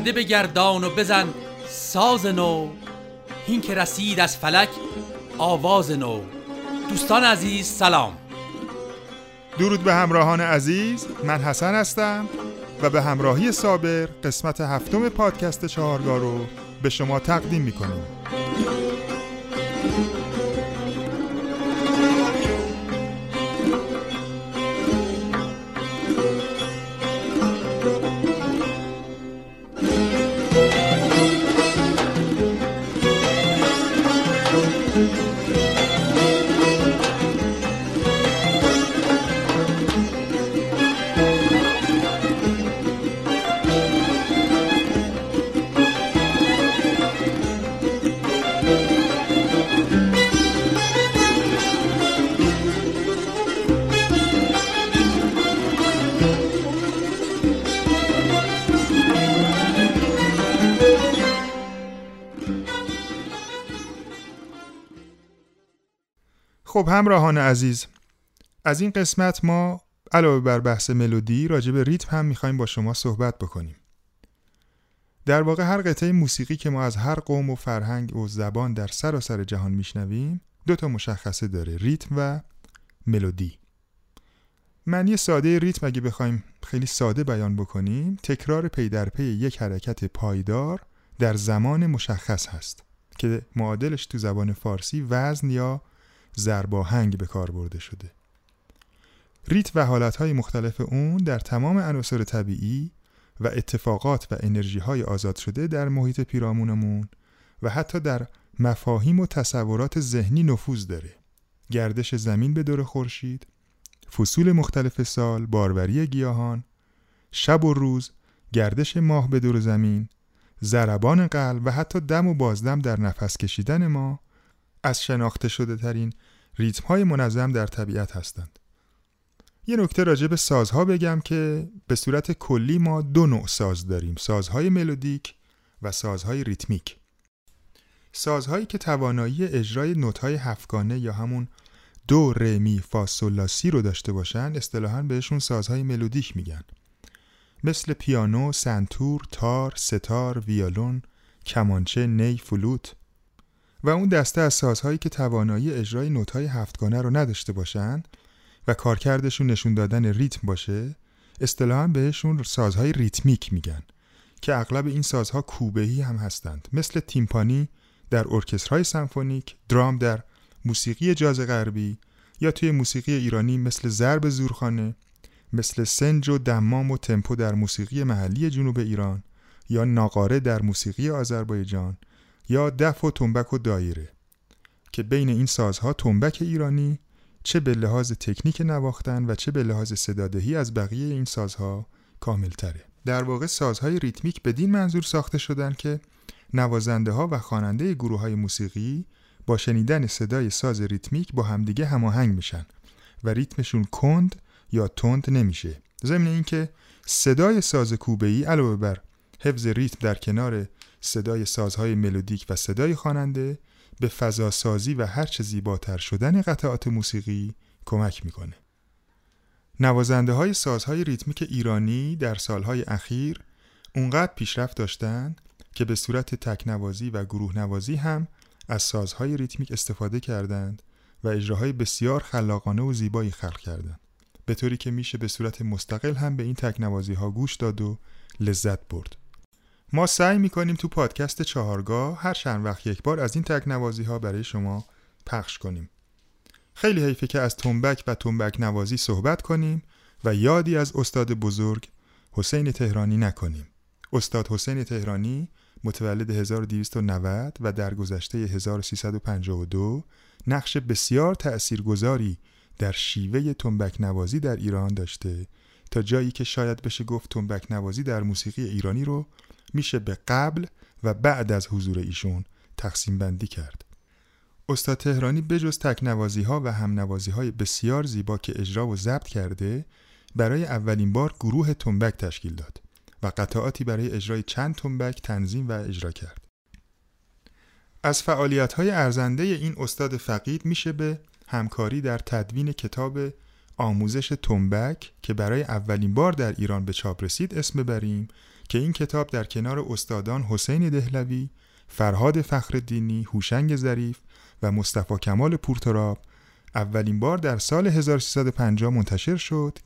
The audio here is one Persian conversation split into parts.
پرده بگردان و بزن ساز نو. هین که رسید از فلک آواز نو. دوستان عزیز سلام. درود به همراهان عزیز. من حسن هستم و به همراهی صابر قسمت هفتم پادکست چهارگاه رو به شما تقدیم می‌کنیم. خب همراهان عزیز از این قسمت ما علاوه بر بحث ملودی راجع به ریتم هم می‌خوایم با شما صحبت بکنیم. در واقع هر قطعه موسیقی که ما از هر قوم و فرهنگ و زبان در سراسر جهان میشنویم دو تا مشخصه داره ریتم و ملودی. معنی ساده ریتم اگه بخوایم خیلی ساده بیان بکنیم تکرار پی در پی یک حرکت پایدار در زمان مشخص هست که معادلش تو زبان فارسی وزن یا زرباهنگ به کار برده شده. ریت و حالتهای مختلف اون در تمام عناصر طبیعی و اتفاقات و انرژی های آزاد شده در محیط پیرامونمون و حتی در مفاهیم و تصورات ذهنی نفوذ داره. گردش زمین به دور خورشید فصول مختلف سال باروری گیاهان شب و روز گردش ماه به دور زمین ضربان قلب و حتی دم و بازدم در نفس کشیدن ما از شناخته شده ترین ریتم های منظم در طبیعت هستند. یه نکته راجع به سازها بگم که به صورت کلی ما دو نوع ساز داریم سازهای ملودیک و سازهای ریتمیک سازهایی که توانایی اجرای نوت‌های هفتگانه یا همون دو رمی فا سی رو داشته باشن اصطلاحا بهشون سازهای ملودیک میگن مثل پیانو، سنتور، تار، سه‌تار، ویولن، کمانچه، نی، فلوت و اون دسته از سازهایی که توانایی اجرای نوت‌های هفتگانه رو نداشته باشن و کارکردشون نشون دادن ریتم باشه اصطلاحا بهشون سازهای ریتمیک میگن که اغلب این سازها کوبه‌ای هم هستند. مثل تیمپانی در ارکسترهای سمفونیک درام در موسیقی جاز غربی یا توی موسیقی ایرانی مثل ضرب زورخانه مثل سنج و دمام و تمپو در موسیقی محلی جنوب ایران یا ناقاره در موسیقی آذربایجان یا دف و تنبک و دایره که بین این سازها تنبک ایرانی چه به لحاظ تکنیک نواختن و چه به لحاظ صدادهی از بقیه این سازها کامل تره. در واقع سازهای ریتمیک بدین منظور ساخته شدن که نوازنده ها و خواننده گروه های موسیقی با شنیدن صدای ساز ریتمیک با همدیگه هماهنگ میشن و ریتمشون کند یا تند نمیشه ضمن اینکه صدای ساز کوبه‌ای علاوه بر حفظ ریتم در کنار صدای سازهای ملودیک و صدای خواننده به فضا سازی و هرچه زیباتر شدن قطعات موسیقی کمک می‌کنه. نوازنده های سازهای ریتمیک ایرانی در سالهای اخیر اونقدر پیشرفت داشتند که به صورت تکنوازی و گروه نوازی هم از سازهای ریتمیک استفاده کردند و اجراهای بسیار خلاقانه و زیبایی خلق کردند به طوری که میشه به صورت مستقل هم به این تکنوازی ها گوش داد و لذت برد ما سعی می‌کنیم تو پادکست چهارگاه هر چند وقت یک بار از این تکنوازی ها برای شما پخش کنیم. خیلی حیفه که از تنبک و تنبک نوازی صحبت کنیم و یادی از استاد بزرگ حسین تهرانی نکنیم. استاد حسین تهرانی متولد 1290 و در گذشته 1352 نقش بسیار تأثیرگذاری در شیوه تنبک نوازی در ایران داشته تا جایی که شاید بشه گفت تنبک نوازی در موسیقی ایرانی رو میشه به قبل و بعد از حضور ایشون تقسیم بندی کرد. استاد تهرانی بجز تکنوازی ها و همنوازی های بسیار زیبا که اجرا و ضبط کرده برای اولین بار گروه تنبک تشکیل داد و قطعاتی برای اجرای چند تنبک تنظیم و اجرا کرد. از فعالیت های ارزنده این استاد فقید میشه به همکاری در تدوین کتاب آموزش تنبک که برای اولین بار در ایران به چاپ رسید اسم ببریم که این کتاب در کنار استادان حسین دهلوی، فرهاد فخر هوشنگ ظریف و مصطفی کمال پورتراب اولین بار در سال 1350 منتشر شد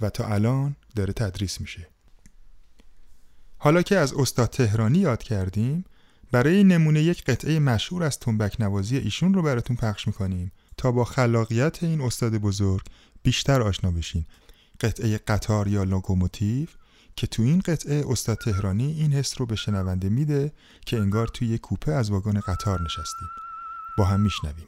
و تا الان داره تدریس میشه. حالا که از استاد تهرانی یاد کردیم برای نمونه یک قطعه مشهور از تنبک نوازی ایشون رو براتون پخش می‌کنیم تا با خلاقیت این استاد بزرگ بیشتر آشنا بشین قطعه قطار یا لوکوموتیو که تو این قطعه استاد تهرانی این حس رو به شنونده میده که انگار توی یک کوپه از واگن قطار نشستیم. با هم میشنویم.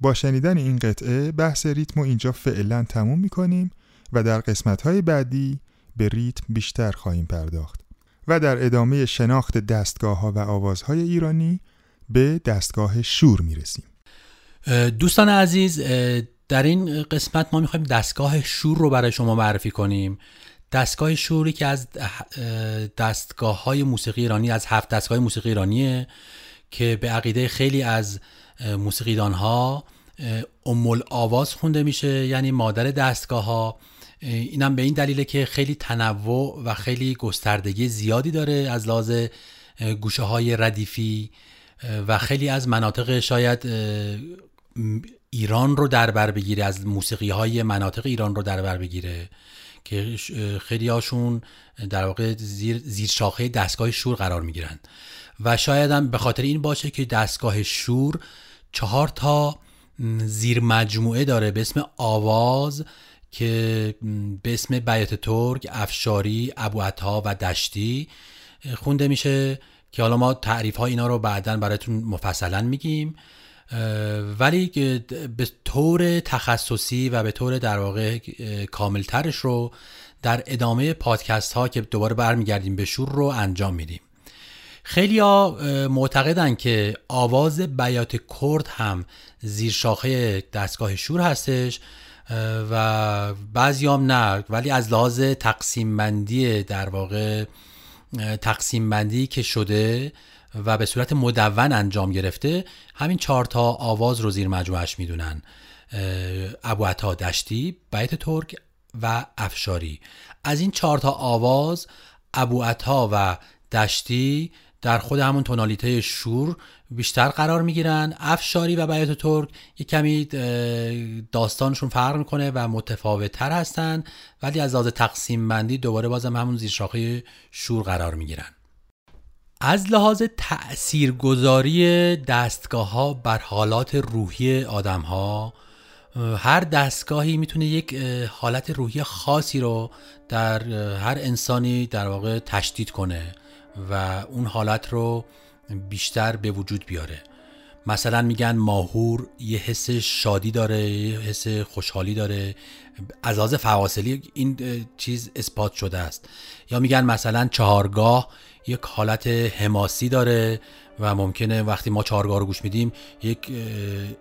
با شنیدن این قطعه بحث ریتم اینجا فعلا تموم می‌کنیم و در قسمت های بعدی به ریتم بیشتر خواهیم پرداخت و در ادامه شناخت دستگاه ها و آوازهای ایرانی به دستگاه شور می‌رسیم. دوستان عزیز در این قسمت ما می‌خوایم دستگاه شور رو برای شما معرفی کنیم. دستگاه شوری که از دستگاه های موسیقی ایرانی از هفت دستگاه موسیقی ایرانیه که به عقیده خیلی از موسیقیدان ها امول آواز خونده میشه یعنی مادر دستگاه ها اینم به این دلیله که خیلی تنوع و خیلی گستردگی زیادی داره از لحاظ گوشه های ردیفی و خیلی از مناطق شاید ایران رو در بر بگیره از موسیقی های مناطق ایران رو در بر بگیره که خیلی هاشون در واقع زیر, زیر شاخه دستگاه شور قرار می گیرن و شاید هم به خاطر این باشه که دستگاه شور چهار تا زیر مجموعه داره به اسم آواز که به اسم بیات ترک، افشاری، ابوعطا و دشتی. خونده میشه که حالا ما تعریف ها اینا رو بعدا براتون مفصلا میگیم. ولی به طور تخصصی و به طور در واقع کاملترش رو در ادامه پادکست ها که دوباره برمیگردیم به شور رو انجام میدیم. خیلی ها معتقدن که آواز بیات کرد هم زیر شاخه دستگاه شور هستش و بعضی هم نه. ولی از لحاظ تقسیم بندی در واقع تقسیم بندی که شده و به صورت مدون انجام گرفته همین چهار تا آواز رو زیر مجموعش می‌دونن. ابو عطا دشتی بیت ترک و افشاری. از این چهار تا آواز ابو عطا و دشتی در خود همون تونالیته شور بیشتر قرار می‌گیرن. افشاری و بیات ترک یک کمی داستانشون فرق می‌کنه و متفاوت تر هستن ولی از لحاظ تقسیم بندی دوباره بازم همون زیر شاخه شور قرار می‌گیرن. از لحاظ تاثیرگذاری دستگاه ها بر حالات روحی آدم ها هر دستگاهی می‌تونه یک حالت روحی خاصی رو در هر انسانی در واقع تشدید کنه. و اون حالت رو بیشتر به وجود بیاره. مثلا میگن ماهور یه حس شادی داره یه حس خوشحالی داره. از لحاظ فواصلی این چیز اثبات شده است. یا میگن مثلا چهارگاه یک حالت حماسی داره و ممکنه وقتی ما چهارگاه رو گوش میدیم یک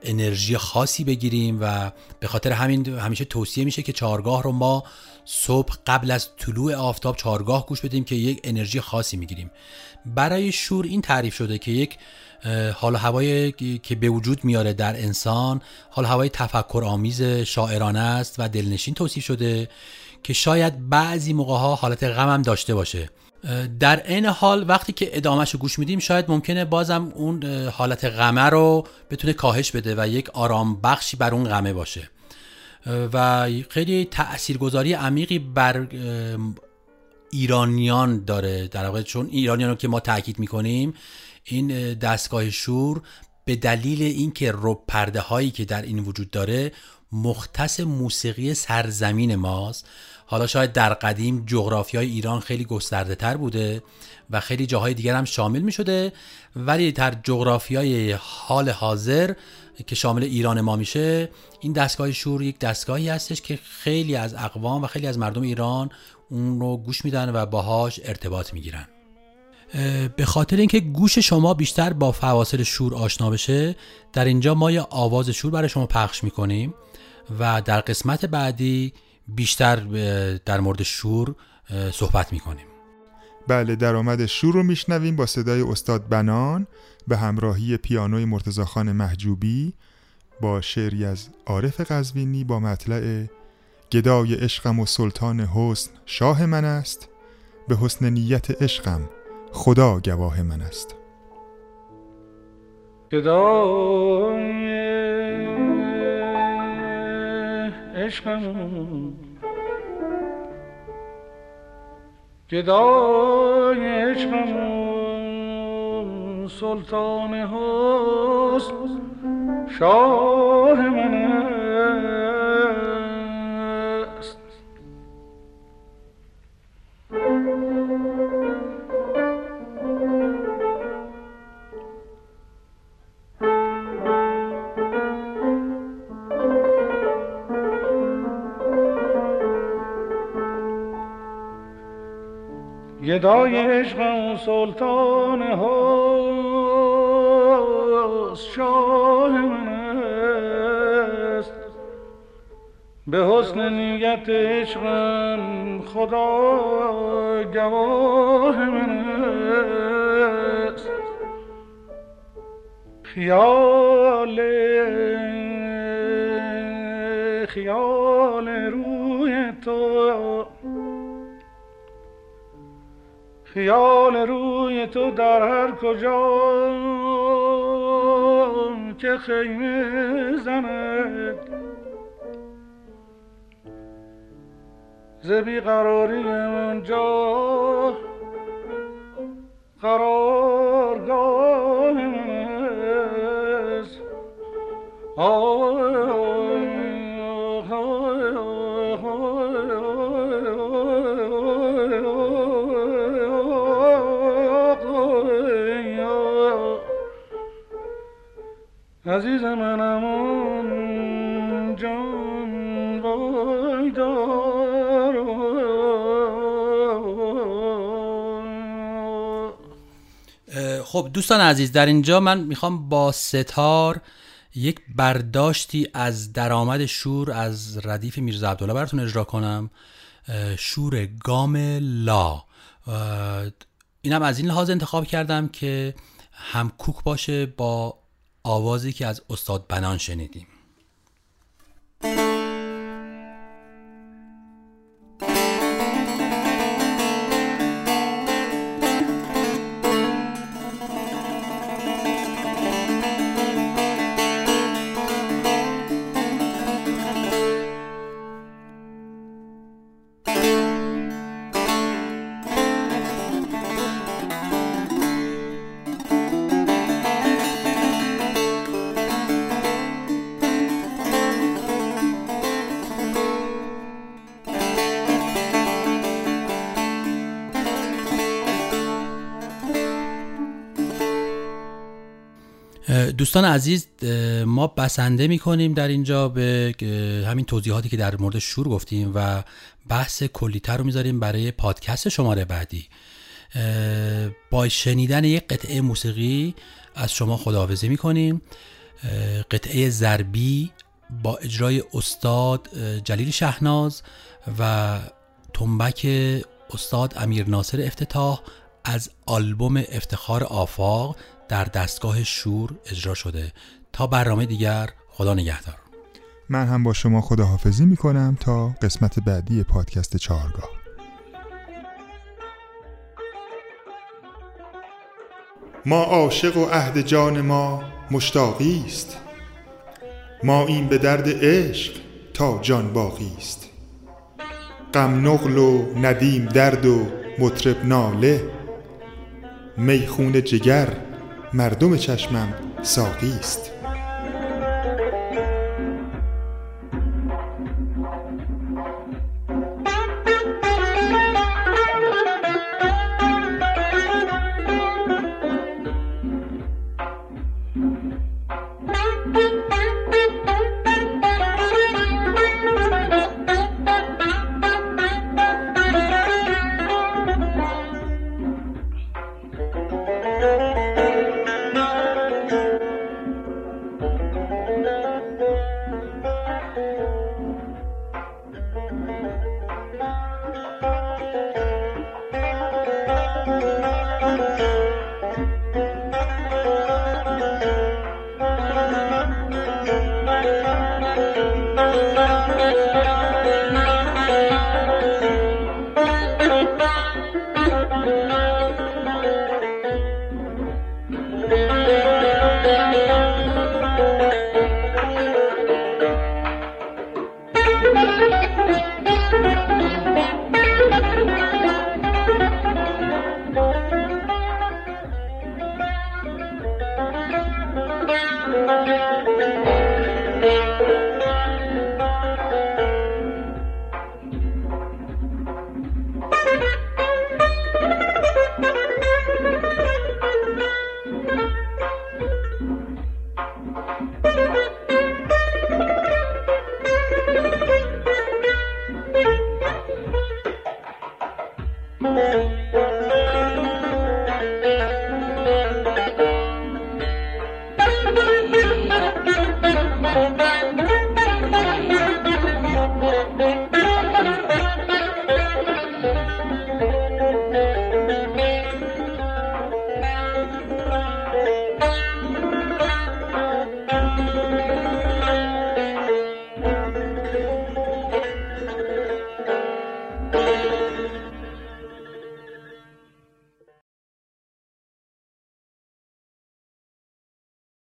انرژی خاصی بگیریم و به خاطر همین همیشه توصیه میشه که چهارگاه رو ما صبح قبل از طلوع آفتاب چهارگاه گوش بدیم که یک انرژی خاصی می‌گیریم. برای شور این تعریف شده که یک حال هوای که به وجود میاره در انسان حال هوای تفکر آمیز شاعرانه است و دلنشین توصیف شده که شاید بعضی موقع ها حالت غم هم داشته باشه. در این حال وقتی که ادامهش رو گوش میدیم شاید ممکنه بازم اون حالت غمه رو بتونه کاهش بده و یک آرام بخشی بر اون غمه باشه. و خیلی تاثیرگذاری عمیقی بر ایرانیان داره. در واقع چون ایرانیان رو که ما تاکید می‌کنیم این دستگاه شور به دلیل اینکه رب پرده هایی که در این وجود داره مختص موسیقی سرزمین ماست. حالا شاید در قدیم جغرافی های ایران خیلی گسترده تر بوده و خیلی جاهای دیگر هم شامل می شده ولی در جغرافی های حال حاضر که شامل ایران ما میشه این دستگاه شور یک دستگاهی هستش که خیلی از اقوام و خیلی از مردم ایران اون رو گوش میدن و باهاش ارتباط می‌گیرن. به خاطر اینکه گوش شما بیشتر با فواصل شور آشنا بشه در اینجا ما یه آواز شور برای شما پخش می‌کنیم و در قسمت بعدی بیشتر در مورد شور صحبت می‌کنیم. بله درآمد شور رو میشنویم با صدای استاد بنان به همراهی پیانوی مرتزاخان محجوبی با شعری از عارف قزوینی با مطلع گدای عشقم و سلطان حسن شاه من است. به حسن نیت عشقم خدا گواه من است. گدای عشقم. گدای عشقم سلطان حسن شاه من گدای عشقم سلطان هاست شاه من است. به حسن نیت عشقم خدا گواه من است. خیال خیال خیال روی تو در هر کجا که خیمه زند. ز قراری اونجا قرارگاه من است عزیز منم اون جان وای خب دوستان عزیز در اینجا من می‌خوام با ستار یک برداشتی از درآمد شور از ردیف میرزا عبدالله براتون اجرا کنم. شور گام لا. اینم از این لحاظ انتخاب کردم که هم کوک باشه با آوازی که از استاد بنان شنیدیم. دوستان عزیز ما بسنده می کنیم در اینجا به همین توضیحاتی که در مورد شور گفتیم و بحث کلیتر رو می‌ذاریم برای پادکست شماره بعدی. با شنیدن یک قطعه موسیقی از شما خداحافظی می کنیم قطعه ضربی با اجرای استاد جلیل شهناز و تنبک استاد امیر ناصر افتتاح از آلبوم افتخار آفاق در دستگاه شور اجرا شده. تا برنامه دیگر خدا نگهدار. من هم با شما خداحافظی می کنم تا قسمت بعدی پادکست چهارگاه. ما عاشق و عهد جان ما مشتاقی است. ما این به درد عشق تا جان باقی است. غم نقل و ندیم درد و مطرب ناله. میخون جگر مردم چشمم ساقی است.